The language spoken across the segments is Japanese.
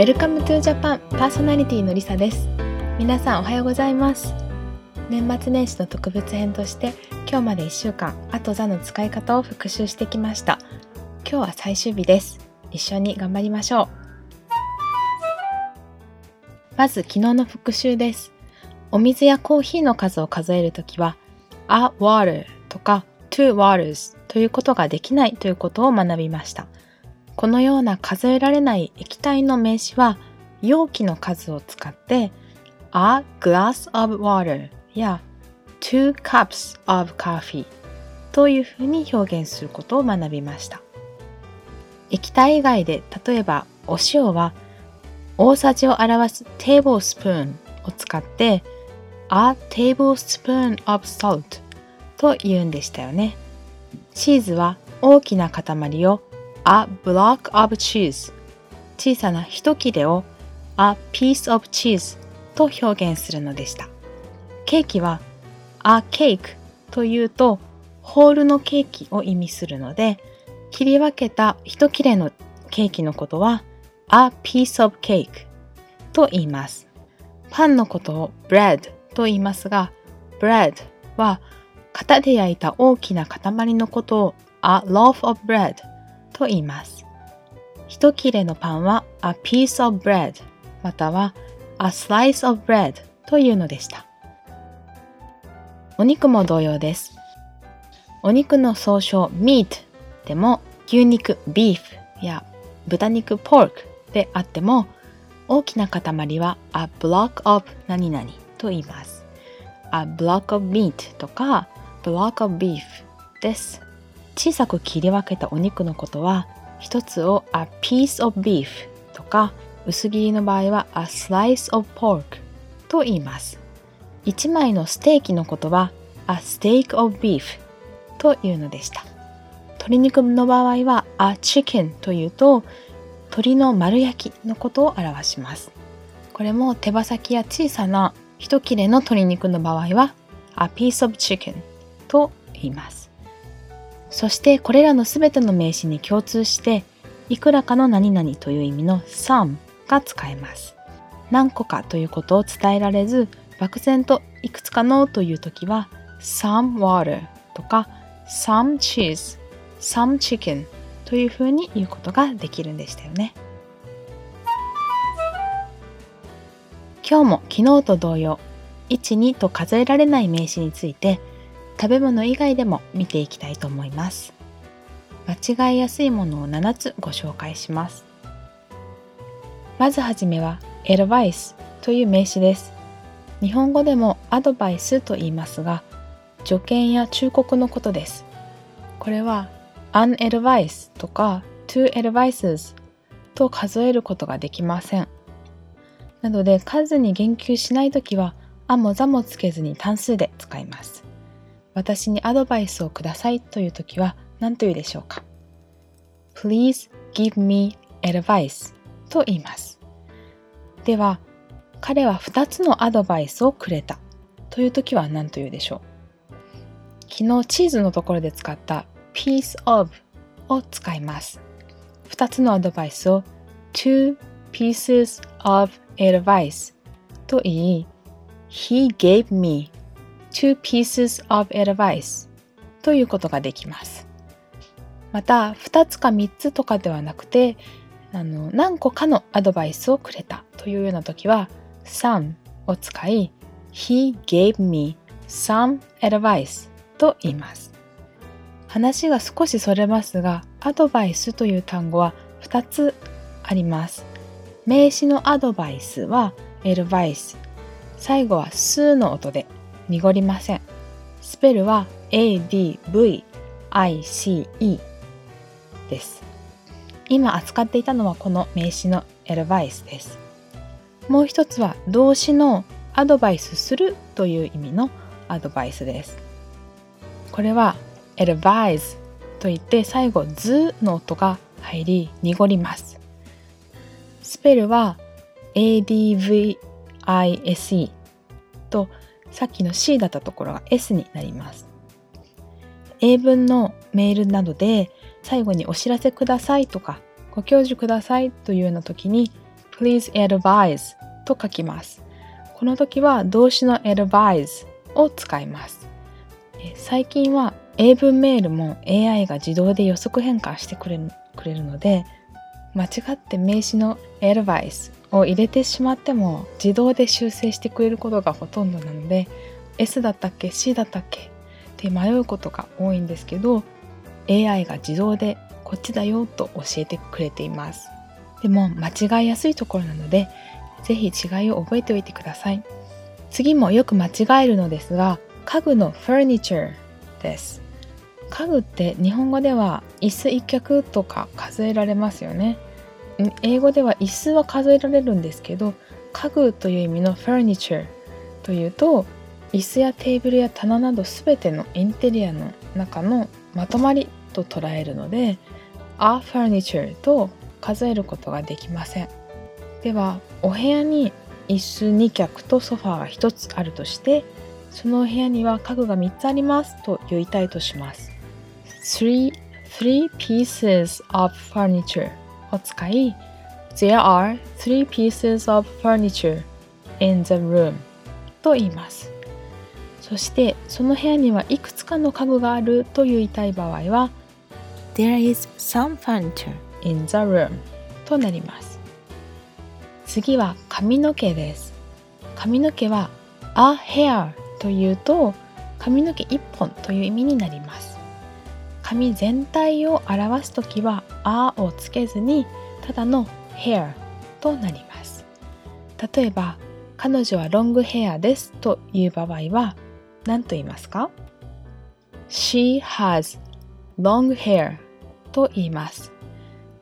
Welcome to Japan. パーソナリティのりさです。皆さんおはようございます。年末年始の特別編として今日まで1週間あと座の使い方を復習してきました。今日は最終日です。一緒に頑張りましょう。まず昨日の復習です。お水やコーヒーの数を数えるときは a water とか two waters ということができないということを学びました。このような数えられない液体の名詞は容器の数を使って a glass of water や two cups of coffee というふうに表現することを学びました。液体以外で例えばお塩は大さじを表す tablespoon を使って a tablespoon of salt と言うんでしたよね。チーズは大きな塊を a block of cheese. 小さな一切れを a piece of cheese と表現するのでした。ケーキは a cake というとホールのケーキを意味するので切り分けた一切れのケーキのことは a piece of cake と言います。パンのことを bread と言いますが bread は型で焼いた大きな塊のことを a loaf of bread と言います。一切れのパンは a piece of bread または a slice of bread というのでした。お肉も同様です。お肉の総称 meat でも牛肉 beef や豚肉 pork であっても大きな塊は a block of 何々と言います。a block of meat とか block of beef です。小さく切り分けたお肉のことは一つを a piece of beef とか薄切りの場合は a slice of pork と言います。一枚のステーキのことは a steak of beef というのでした。鶏肉の場合は a chicken というと鶏の丸焼きのことを表します。これも手羽先や小さな一切れの鶏肉の場合は a piece of chicken と言います。そしてこれらのすべての名詞に共通していくらかの何々という意味の some が使えます。何個かということを伝えられず漠然といくつかのという時は some water とか some cheese, some chicken というふうに言うことができるんでしたよね。今日も昨日と同様1、2と数えられない名詞について食べ物以外でも見ていきたいと思います。間違いやすいものを7つご紹介します。まずはじめはエルバイスという名詞です。日本語でもアドバイスと言いますが助言や忠告のことです。これは an advice とか two advices と数えることができません。なので数に言及しないときはあもざもつけずに単数で使います。私にアドバイスをくださいという時は何と言うでしょうか？Please give me advice と言います。では、彼は2つのアドバイスをくれたという時は何と言うでしょう？昨日チーズのところで使った piece of を使います。2つのアドバイスを two pieces of advice と言い He gave me two pieces of advice ということができます。また、2つか3つとかではなくて、あの何個かのアドバイスをくれたというような時は some を使い He gave me some advice と言います。話が少しそれますが、アドバイスという単語は2つあります。名詞のアドバイスは advice。最後は数の音で濁りません。スペルは ADVICE です。今扱っていたのはこの名詞のエルバイスです。もう一つは動詞のアドバイスするという意味のアドバイスです。これは advise といって最後図の音が入り濁ります。スペルは advise とさっきの C だったところが S になります。英文のメールなどで最後にお知らせくださいとかご教授くださいというような時に please advise と書きます。この時は動詞の advise を使います。最近は英文メールも AI が自動で予測変換してくれるくれるので間違って名詞の advice を入れてしまっても自動で修正してくれることがほとんどなので S だったっけ C だったっけって迷うことが多いんですけど AI が自動でこっちだよと教えてくれています。でも間違いやすいところなので是非違いを覚えておいてください。次もよく間違えるのですが家具の furniture です。家具って日本語では椅子一脚とか数えられますよね。英語では椅子は数えられるんですけど家具という意味の furniture というと椅子やテーブルや棚など全てのインテリアの中のまとまりと捉えるので a furniture と数えることができません。ではお部屋に椅子2脚とソファーが1つあるとしてそのお部屋には家具が3つありますと言いたいとします。Three, three pieces of furniture を使い There are three pieces of furniture in the room と言いますそしてその部屋にはいくつかの家具があると言いたい場合は There is some furniture in the room となります次は髪の毛です髪の毛は a hair というと髪の毛1本という意味になります髪全体を表す時は「あ」をつけずにただの hair となります。例えば彼女はロングヘアですという場合は何と言いますか ?She has long hair と言います。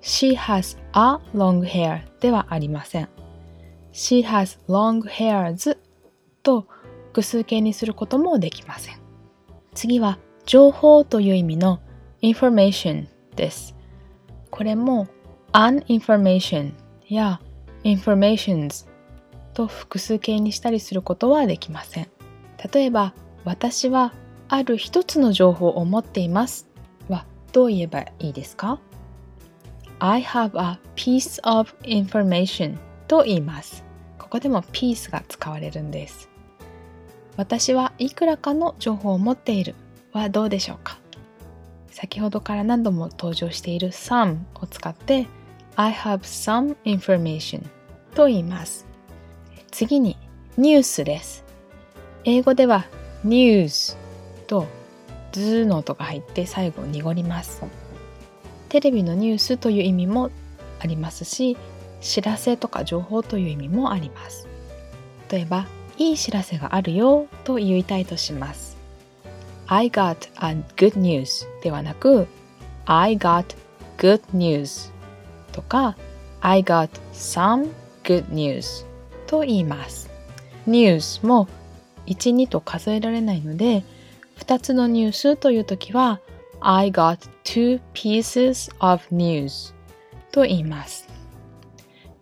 She has a long hair ではありません。She has long hairs と複数形にすることもできません。次は情報という意味の information です。これも an information や informations と複数形にしたりすることはできません。例えば、私はある一つの情報を持っていますはどう言えばいいですか ?I have a piece of information と言います。ここでも piece が使われるんです。私はいくらかの情報を持っているはどうでしょうか？先ほどから何度も登場している some を使って I have some information と言います。次にニュースです。英語では news とズの音が入って最後濁ります。テレビのニュースという意味もありますし、知らせとか情報という意味もあります。例えば、いい知らせがあるよと言いたいとします。I got a good news ではなく I got good news とか I got some good news と言います。news も1、2と数えられないので2つのニュースという時は I got two pieces of news と言います。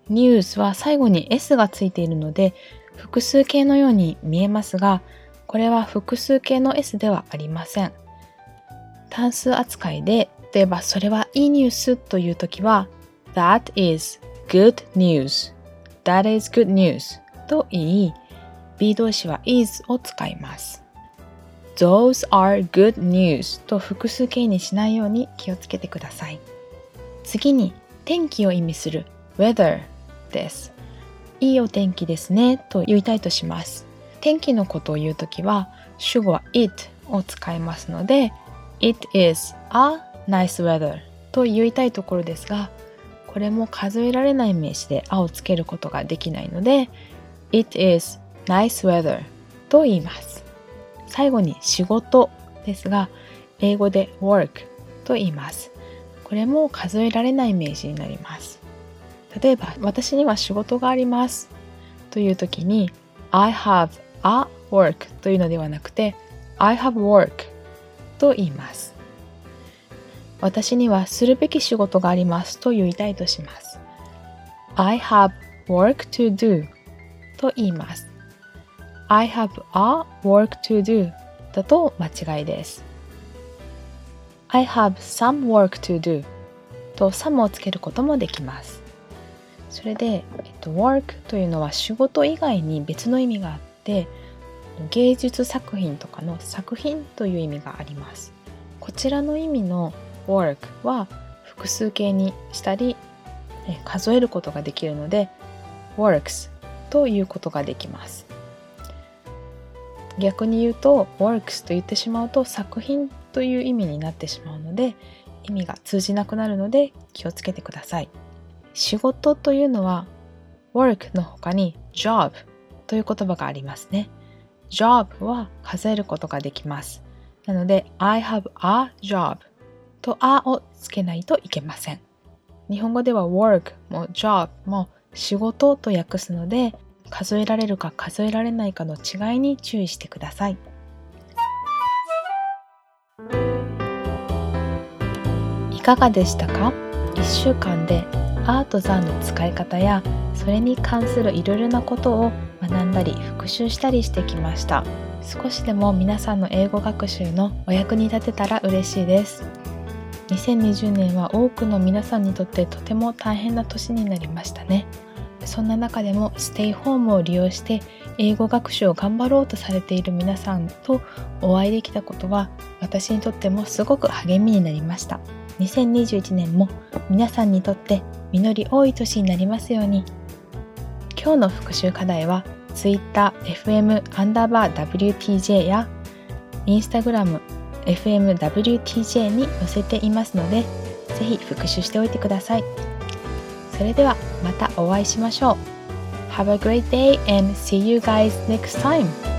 ニュースは最後に S がついているので複数形のように見えますがこれは複数形の S ではありません。単数扱いで、例えばそれはいいニュースというときは、That is good news. That is good news と言い、B 動詞は is を使います。Those are good news と複数形にしないように気をつけてください。次に天気を意味する weather です。いいお天気ですねと言いたいとします。天気のことを言うときは主語は it を使いますので It is a nice weather と言いたいところですがこれも数えられない名詞であをつけることができないので It is nice weather と言います。最後に仕事ですが英語で work と言います。これも数えられない名詞になります。例えば私には仕事がありますという時に I have a work というのではなくて I have work と言います。私にはするべき仕事がありますと言いたいとします。I have work to do と言います。I have a work to do だと間違いです。I have some work to do と some をつけることもできます。それで、えっと、work というのは仕事以外に別の意味があって芸術作品とかの作品という意味があります。こちらの意味の work は複数形にしたり数えることができるので works ということができます。逆に言うと works と言ってしまうと作品という意味になってしまうので意味が通じなくなるので気をつけてください。仕事というのは work の他に job という言葉がありますね。job は数えることができます。なので I have a job と a をつけないといけません。日本語では work も job も仕事と訳すので数えられるか数えられないかの違いに注意してください。いかがでしたか？1週間でアートザの使い方やそれに関するいろいろなことを学んだり復習したりしてきました。少しでも皆さんの英語学習のお役に立てたら嬉しいです。2020年は多くの皆さんにとってとても大変な年になりましたね。そんな中でもステイホームを利用して英語学習を頑張ろうとされている皆さんとお会いできたことは私にとってもすごく励みになりました。2021年も皆さんにとって実り多い年になりますように今日の復習課題は TwitterFM アンダーバー WTJ や Instagram FMWTJ に載せていますのでぜひ復習しておいてくださいそれではまたお会いしましょう Have a great day and see you guys next time!